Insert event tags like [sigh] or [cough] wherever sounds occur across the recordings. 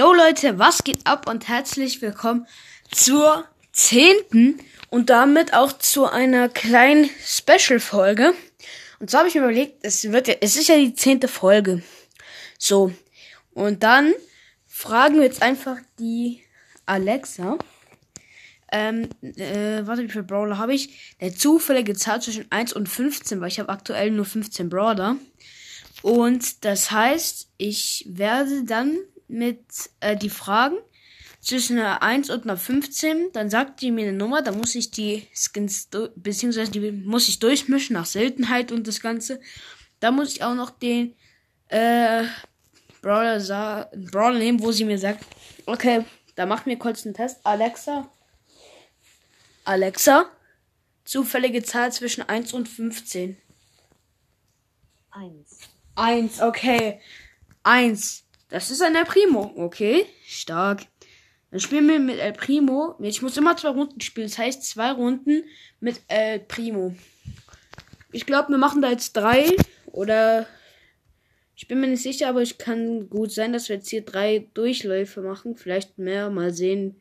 Yo Leute, was geht ab und herzlich willkommen zur zehnten und damit auch zu einer kleinen Special-Folge. Und so habe ich mir überlegt, es wird ja, es ist ja die zehnte Folge. So. Und dann fragen wir jetzt einfach die Alexa. Ähm, äh, warte, wie viele Brawler habe ich? Der zufällige Zahl zwischen 1 und 15, weil ich habe aktuell nur 15 Brawler. Und das heißt, ich werde dann mit äh, die Fragen zwischen einer 1 und einer 15, dann sagt die mir eine Nummer, dann muss ich die Skins, beziehungsweise die muss ich durchmischen nach Seltenheit und das Ganze. Da muss ich auch noch den äh, Brawler, Brawler nehmen, wo sie mir sagt, okay, da macht mir kurz einen Test. Alexa, Alexa, zufällige Zahl zwischen 1 und 15. 1. 1, okay. 1. Das ist ein El Primo. Okay, stark. Dann spielen wir mit El Primo. Ich muss immer zwei Runden spielen. Das heißt zwei Runden mit El Primo. Ich glaube, wir machen da jetzt drei. Oder ich bin mir nicht sicher, aber es kann gut sein, dass wir jetzt hier drei Durchläufe machen. Vielleicht mehr. Mal sehen.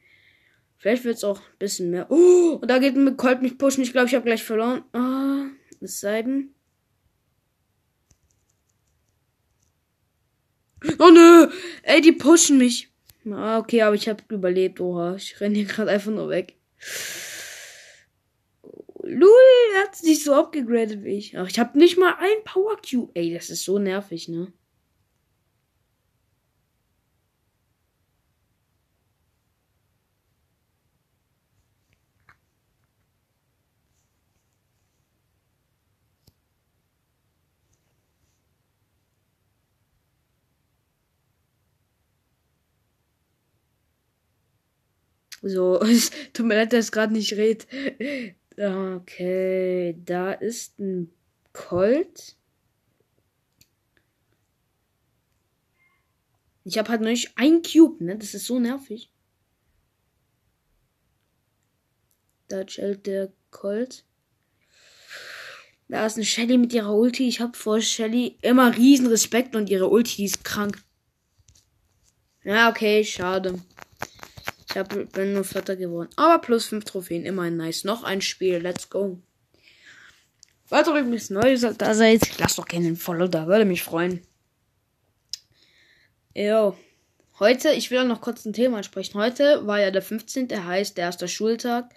Vielleicht wird es auch ein bisschen mehr. Oh, und da geht mit Colt mich pushen. Ich glaube, ich habe gleich verloren. Ah, es sei denn. Oh nö! Ey, die pushen mich. Ah, okay, aber ich habe überlebt. Oha, ich renne hier gerade einfach nur weg. Lul, er hat sich so abgegradet wie ich. Ach, ich habe nicht mal ein Power Cube. Ey, das ist so nervig, ne? So, [laughs] tut mir leid, dass ich gerade nicht red. Okay, da ist ein Colt. Ich habe halt noch nicht ein Cube, ne? Das ist so nervig. Da chillt der Colt. Da ist eine Shelly mit ihrer Ulti. Ich habe vor Shelly immer riesen Respekt und ihre Ulti, ist krank. Ja, okay, schade. Ich hab, bin nur Vierter geworden. Aber plus 5 Trophäen, immerhin nice. Noch ein Spiel, let's go. Falls ihr übrigens neu da seid, lasst doch gerne ein Follow da, würde mich freuen. Jo. Heute, ich will auch noch kurz ein Thema ansprechen. Heute war ja der 15. heißt der erste Schultag.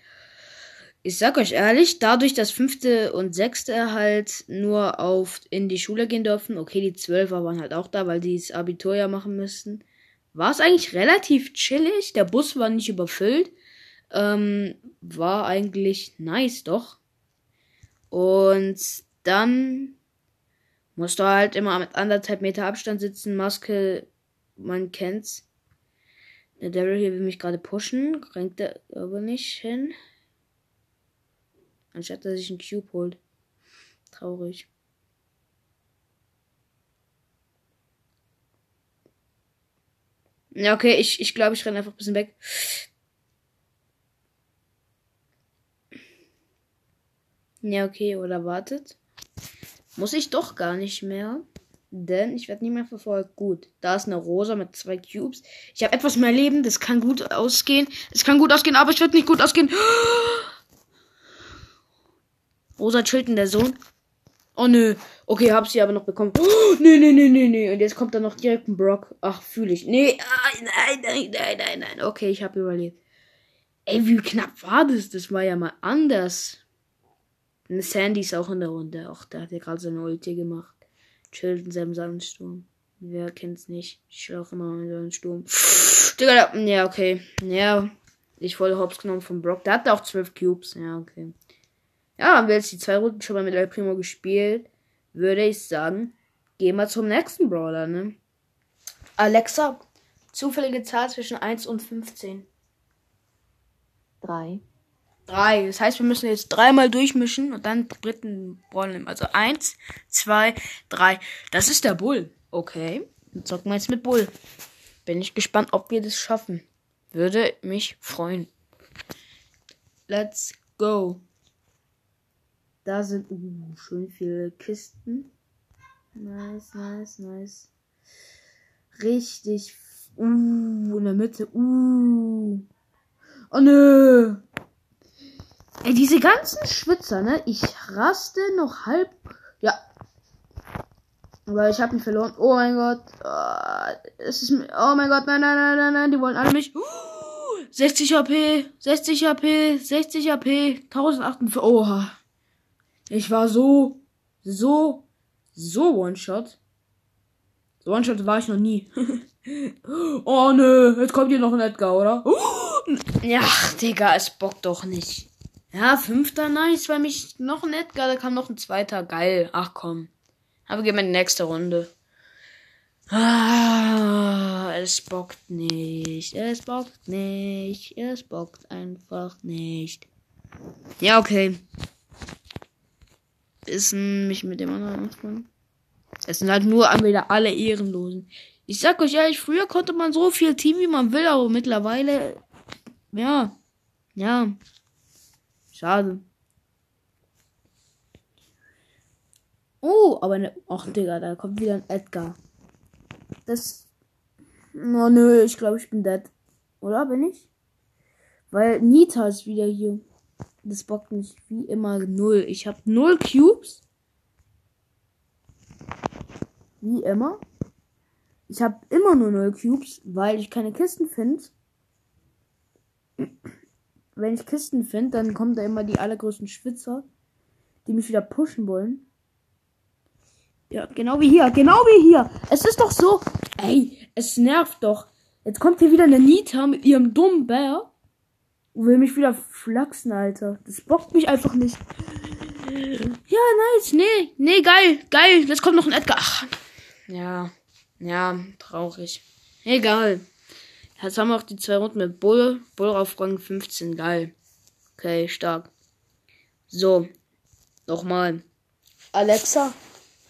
Ich sag euch ehrlich, dadurch, dass fünfte und sechste halt nur auf in die Schule gehen dürfen, okay, die Zwölfer waren halt auch da, weil die das Abitur ja machen müssten war es eigentlich relativ chillig. Der Bus war nicht überfüllt. Ähm, war eigentlich nice, doch. Und dann musst du halt immer mit anderthalb Meter Abstand sitzen. Maske, man kennt's. Der Devil hier will mich gerade pushen. Renkt er aber nicht hin. Anstatt dass sich einen Cube holt. Traurig. Ja, okay, ich, ich glaube, ich renne einfach ein bisschen weg. Ja, okay, oder wartet. Muss ich doch gar nicht mehr. Denn ich werde nie mehr verfolgt. Gut, da ist eine Rosa mit zwei Cubes. Ich habe etwas mehr Leben. Das kann gut ausgehen. Es kann gut ausgehen, aber es wird nicht gut ausgehen. [gasps] Rosa chillt in der Sohn. Oh nö. Okay, hab sie aber noch bekommen. Oh, nee, nee, nee, nee, nee. Und jetzt kommt da noch direkt ein Brock. Ach, fühle ich. Nee, ah, nein, nein, nein, nein, nein. Okay, ich habe überlebt. Ey, wie knapp war das? Das war ja mal anders. Und Sandy ist auch in der Runde. Ach, der hat ja gerade seine Ulti gemacht. Chillt in seinem Sandsturm. Wer kennt's nicht? Ich chill auch immer in seinem Sturm. Digga, ja, okay. Ja, ich wurde hops genommen von Brock. Der hatte auch zwölf Cubes. Ja, okay. Ja, haben wir jetzt die zwei Runden schon mal mit El Primo gespielt, würde ich sagen, gehen wir zum nächsten Brawler, ne? Alexa, zufällige Zahl zwischen 1 und 15. 3. 3. Das heißt, wir müssen jetzt dreimal durchmischen und dann dritten Brawler nehmen. Also 1, 2, 3. Das ist der Bull. Okay. Dann zocken wir jetzt mit Bull. Bin ich gespannt, ob wir das schaffen. Würde mich freuen. Let's go. Da sind uh, schön viele Kisten. Nice, nice, nice. Richtig Uh, in der Mitte. Uh. Oh nö. Ey, diese ganzen Schwitzer, ne? Ich raste noch halb. Ja. Aber ich habe ihn verloren. Oh mein Gott. Oh, es ist. Oh mein Gott. Nein, nein, nein, nein, nein. Die wollen alle mich. Uh, 60 HP. 60 HP. 60 HP. 1048. Oha. Ich war so. So. So One-Shot. So One-Shot war ich noch nie. [laughs] oh nö. Jetzt kommt hier noch ein Edgar, oder? [gasps] Ja, Digga, es bockt doch nicht. Ja, fünfter, nice, weil mich noch ein Edgar, da kam noch ein zweiter, geil. Ach komm. Aber gehen wir in die nächste Runde. Ah, es bockt nicht, es bockt nicht, es bockt einfach nicht. Ja, okay. Ist mich mit dem anderen anfangen? Es sind halt nur wieder alle Ehrenlosen. Ich sag euch ehrlich, früher konnte man so viel Team, wie man will, aber mittlerweile, ja, ja, Schade. Oh, aber ne. Ach, Digga, da kommt wieder ein Edgar. Das. Oh, nö, ich glaube, ich bin dead. Oder bin ich? Weil Nita ist wieder hier. Das bockt mich wie immer null. Ich habe null Cubes. Wie immer. Ich habe immer nur null Cubes, weil ich keine Kisten finde wenn ich Kisten finde, dann kommen da immer die allergrößten Schwitzer, die mich wieder pushen wollen. Ja, genau wie hier, genau wie hier. Es ist doch so, ey, es nervt doch. Jetzt kommt hier wieder eine Nita mit ihrem dummen Bär will mich wieder flachsen, Alter. Das bockt mich einfach nicht. Ja, nice, nee, nee, geil, geil. Jetzt kommt noch ein Edgar. Ach, ja, ja, traurig. Egal. Jetzt haben wir auch die zwei Runden mit Bull. Bull auf Rang 15. Geil. Okay, stark. So. Nochmal. Alexa.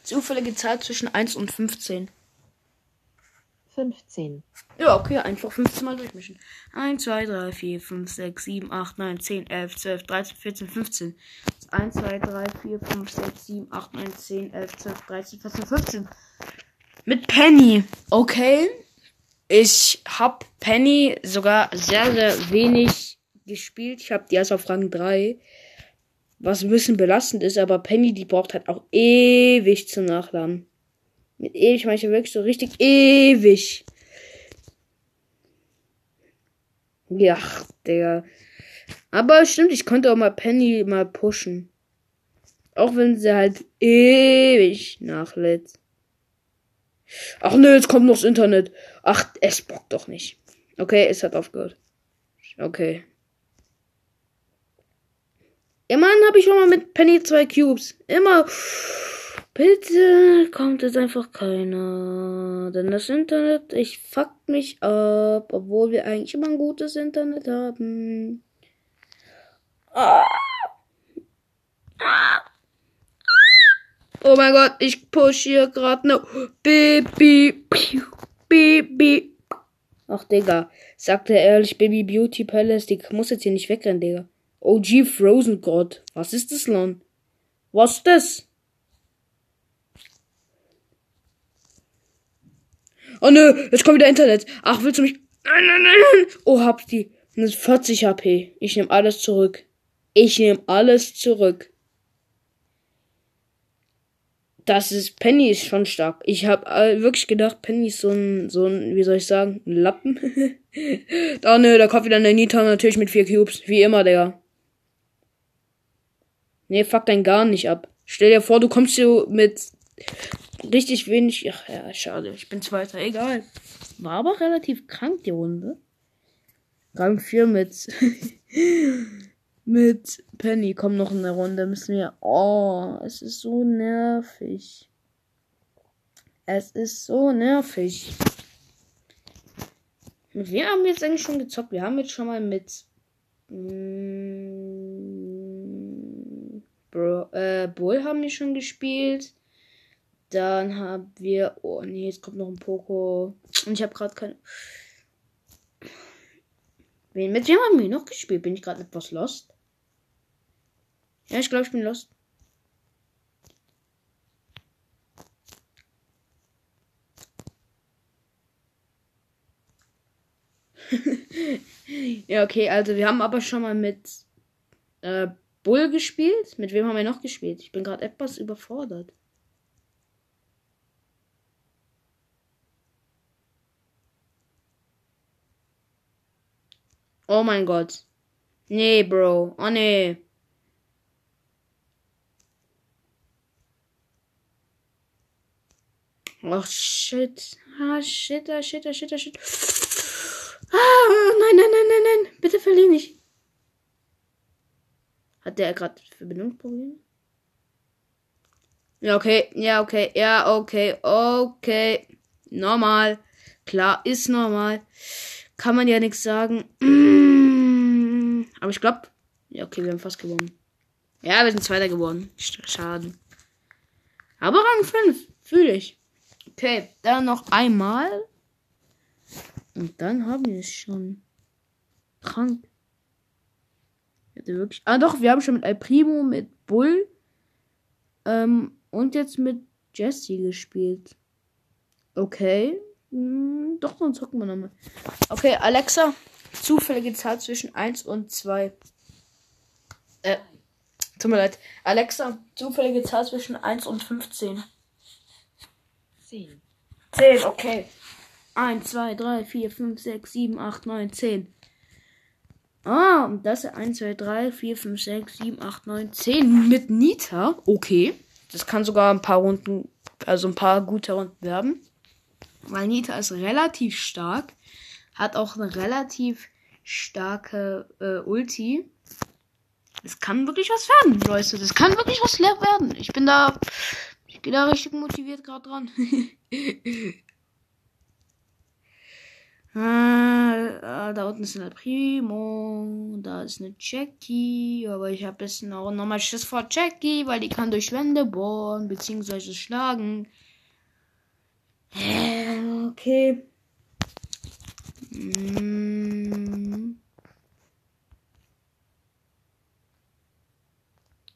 Zufällige Zahl zwischen 1 und 15. 15. Ja, okay, einfach 15 mal durchmischen. 1, 2, 3, 4, 5, 6, 7, 8, 9, 10, 11, 12, 13, 14, 15. 1, 2, 3, 4, 5, 6, 7, 8, 9, 10, 11, 12, 13, 14, 15. Mit Penny. Okay. Ich habe Penny sogar sehr, sehr wenig gespielt. Ich habe die erst auf Rang 3. Was ein bisschen belastend ist, aber Penny, die braucht halt auch ewig zum Nachladen. Mit ewig meine ich wirklich so richtig ewig. Ja, der. Aber stimmt, ich konnte auch mal Penny mal pushen. Auch wenn sie halt ewig nachlädt. Ach ne, jetzt kommt noch das Internet. Ach, es bockt doch nicht. Okay, es hat aufgehört. Okay. Immerhin habe ich schon mal mit Penny zwei Cubes. Immer. Bitte kommt jetzt einfach keiner. Denn das Internet, ich fuck mich ab. Obwohl wir eigentlich immer ein gutes Internet haben. Ah. Ah. Oh mein Gott, ich push hier gerade ne Baby. Baby. Ach, Digga. Sagte ehrlich, Baby Beauty Palace, die muss jetzt hier nicht wegrennen, Digga. OG Frozen God. Was ist das, Lon? Was ist das? Oh nö, jetzt kommt wieder Internet. Ach, willst du mich. Nein, nein, nein. Oh, hab die. 40 HP. Ich nehme alles zurück. Ich nehme alles zurück das ist Penny ist schon stark. Ich habe wirklich gedacht, Penny ist so ein so ein wie soll ich sagen, ein Lappen. da ne, da kommt wieder eine Nita natürlich mit vier Cubes, wie immer, Digga. Nee, fuck dein gar nicht ab. Stell dir vor, du kommst hier mit richtig wenig. Ach ja, schade. Ich bin Zweiter. Egal. War aber relativ krank die Runde. Rang 4 mit [laughs] mit Penny. Komm noch eine Runde. Müssen wir. Oh, es ist so nervig. Es ist so nervig. Wem haben wir jetzt eigentlich schon gezockt? Wir haben jetzt schon mal mit. Mm, Bro, äh, Bull haben wir schon gespielt. Dann haben wir. Oh nee, jetzt kommt noch ein Poco. Und ich habe gerade keine. Wen, mit wem haben wir noch gespielt? Bin ich gerade etwas lost? Ja, ich glaube, ich bin lost. [laughs] ja, okay, also wir haben aber schon mal mit äh, Bull gespielt. Mit wem haben wir noch gespielt? Ich bin gerade etwas überfordert. Oh mein Gott. Nee, Bro. Oh nee. Oh shit. Ah, shit, ah, shit, ah, shit, ah, shit. Ah, nein, nein, nein, nein, nein. Bitte verlieh nicht. Hat der gerade Verbindungsprobleme? Ja, okay. Ja, okay. Ja, okay. Okay. Normal. Klar, ist normal. Kann man ja nichts sagen. [clears throat] Aber ich glaube. Ja, okay, wir haben fast gewonnen. Ja, wir sind Zweiter geworden. Schaden. Aber Rang 5. Fühle ich. Okay, dann noch einmal. Und dann haben wir es schon. Krank. Wirklich. Ah doch, wir haben schon mit Al Primo, mit Bull ähm, und jetzt mit Jesse gespielt. Okay. Hm, doch, dann zocken wir nochmal. Okay, Alexa, zufällige Zahl zwischen 1 und 2. Äh, tut mir leid. Alexa, zufällige Zahl zwischen 1 und 15. 10. 10, okay. 1, 2, 3, 4, 5, 6, 7, 8, 9, 10. Ah, und das ist 1, 2, 3, 4, 5, 6, 7, 8, 9, 10 mit Nita. Okay. Das kann sogar ein paar Runden, also ein paar gute Runden werden. Weil Nita ist relativ stark. Hat auch eine relativ starke äh, Ulti. Es kann wirklich was werden, Leute. Das kann wirklich was werden. Ich bin da. Ich gehe da richtig motiviert gerade dran. [laughs] Ah, da unten ist eine Primo. Da ist eine Jackie. Aber ich habe jetzt noch nochmal Schiss vor Jackie, weil die kann durch Wände bohren, beziehungsweise schlagen. Okay. Hm.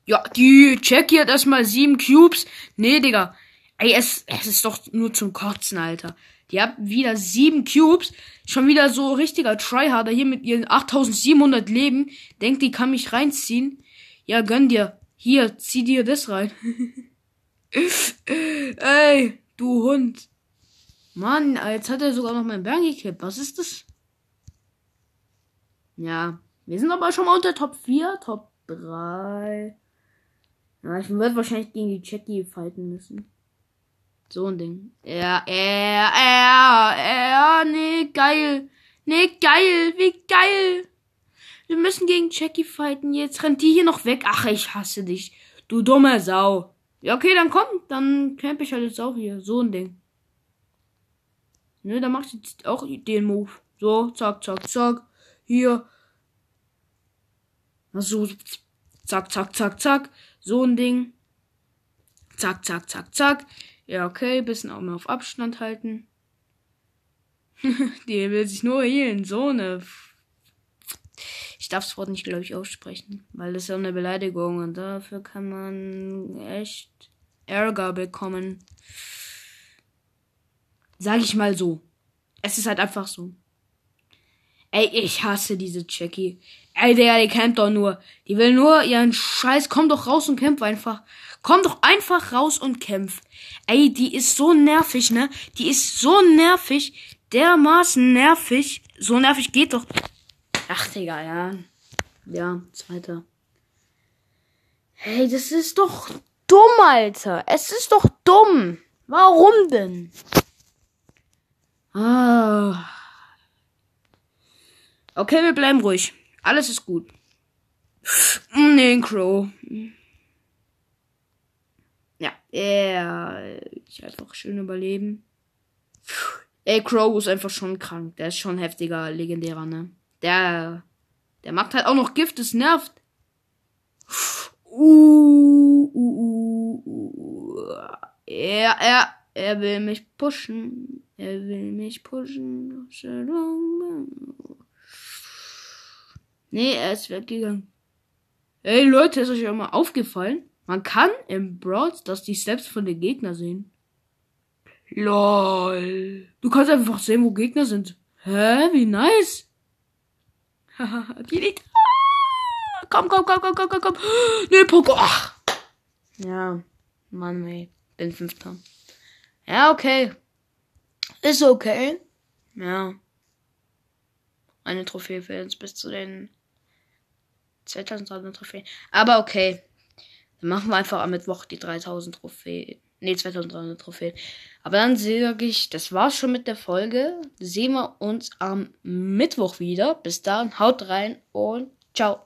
Ja, die Jackie hat erstmal sieben Cubes. Nee, Digga. Ey, es, es ist doch nur zum Kotzen, Alter. Die hat wieder sieben Cubes. Schon wieder so richtiger Tryharder hier mit ihren 8700 Leben. Denkt, die kann mich reinziehen. Ja, gönn dir. Hier, zieh dir das rein. [laughs] Ey, du Hund. Mann, jetzt hat er sogar noch meinen Bern gekippt. Was ist das? Ja, wir sind aber schon mal unter Top 4, Top 3. Ja, ich werde wahrscheinlich gegen die Jackie fighten müssen. So ein Ding. Ja, ja, ja, ja, nee, geil. Nee, geil, wie geil. Wir müssen gegen Jackie fighten. Jetzt rennt die hier noch weg. Ach, ich hasse dich. Du dumme Sau. Ja, okay, dann komm. Dann camp ich halt jetzt auch hier. So ein Ding. Ne, dann macht jetzt auch den Move. So, zack, zack, zack. Hier. So, zack, zack, zack, zack. So ein Ding. Zack, zack, zack, zack. Ja, okay, bisschen auch mal auf Abstand halten. [laughs] Die will sich nur healen. So eine. Ich darf das Wort nicht, glaube ich, aussprechen, weil das ist ja eine Beleidigung und dafür kann man echt Ärger bekommen. Sag ich mal so. Es ist halt einfach so. Ey, ich hasse diese Jackie. Ey, der, die campt doch nur. Die will nur ihren Scheiß. Komm doch raus und kämpf einfach. Komm doch einfach raus und kämpf. Ey, die ist so nervig, ne? Die ist so nervig. Dermaßen nervig. So nervig geht doch. Ach, Digga, ja. Ja, zweiter. Hey, das ist doch dumm, Alter. Es ist doch dumm. Warum denn? Ah. Okay, wir bleiben ruhig. Alles ist gut. Nee, Crow. Ja, er. Ich einfach schön überleben. Ey, Crow ist einfach schon krank. Der ist schon heftiger, legendärer, ne? Der. Der macht halt auch noch Gift, das nervt. Uh, uh, uh, uh. Er, er, er will mich pushen. Er will mich pushen. Nee, er ist weggegangen. Ey Leute, ist euch auch mal aufgefallen? Man kann im Brawl Stars die Steps von den Gegnern sehen. LOL. Du kannst einfach sehen, wo Gegner sind. Hä? Wie nice. [laughs] liegt. Komm, komm, komm, komm, komm, komm, komm. [gasps] Nee, Poco. Ach. Ja, Mann, ey. Bin Fünfter. Ja, okay. Ist okay. Ja. Eine Trophäe für uns bis zu den 2300 Trophäen. Aber okay. Dann machen wir einfach am Mittwoch die 3000 Trophäen. Ne, 2300 Trophäen. Aber dann sage ich, das war's schon mit der Folge. Sehen wir uns am Mittwoch wieder. Bis dann, haut rein und ciao.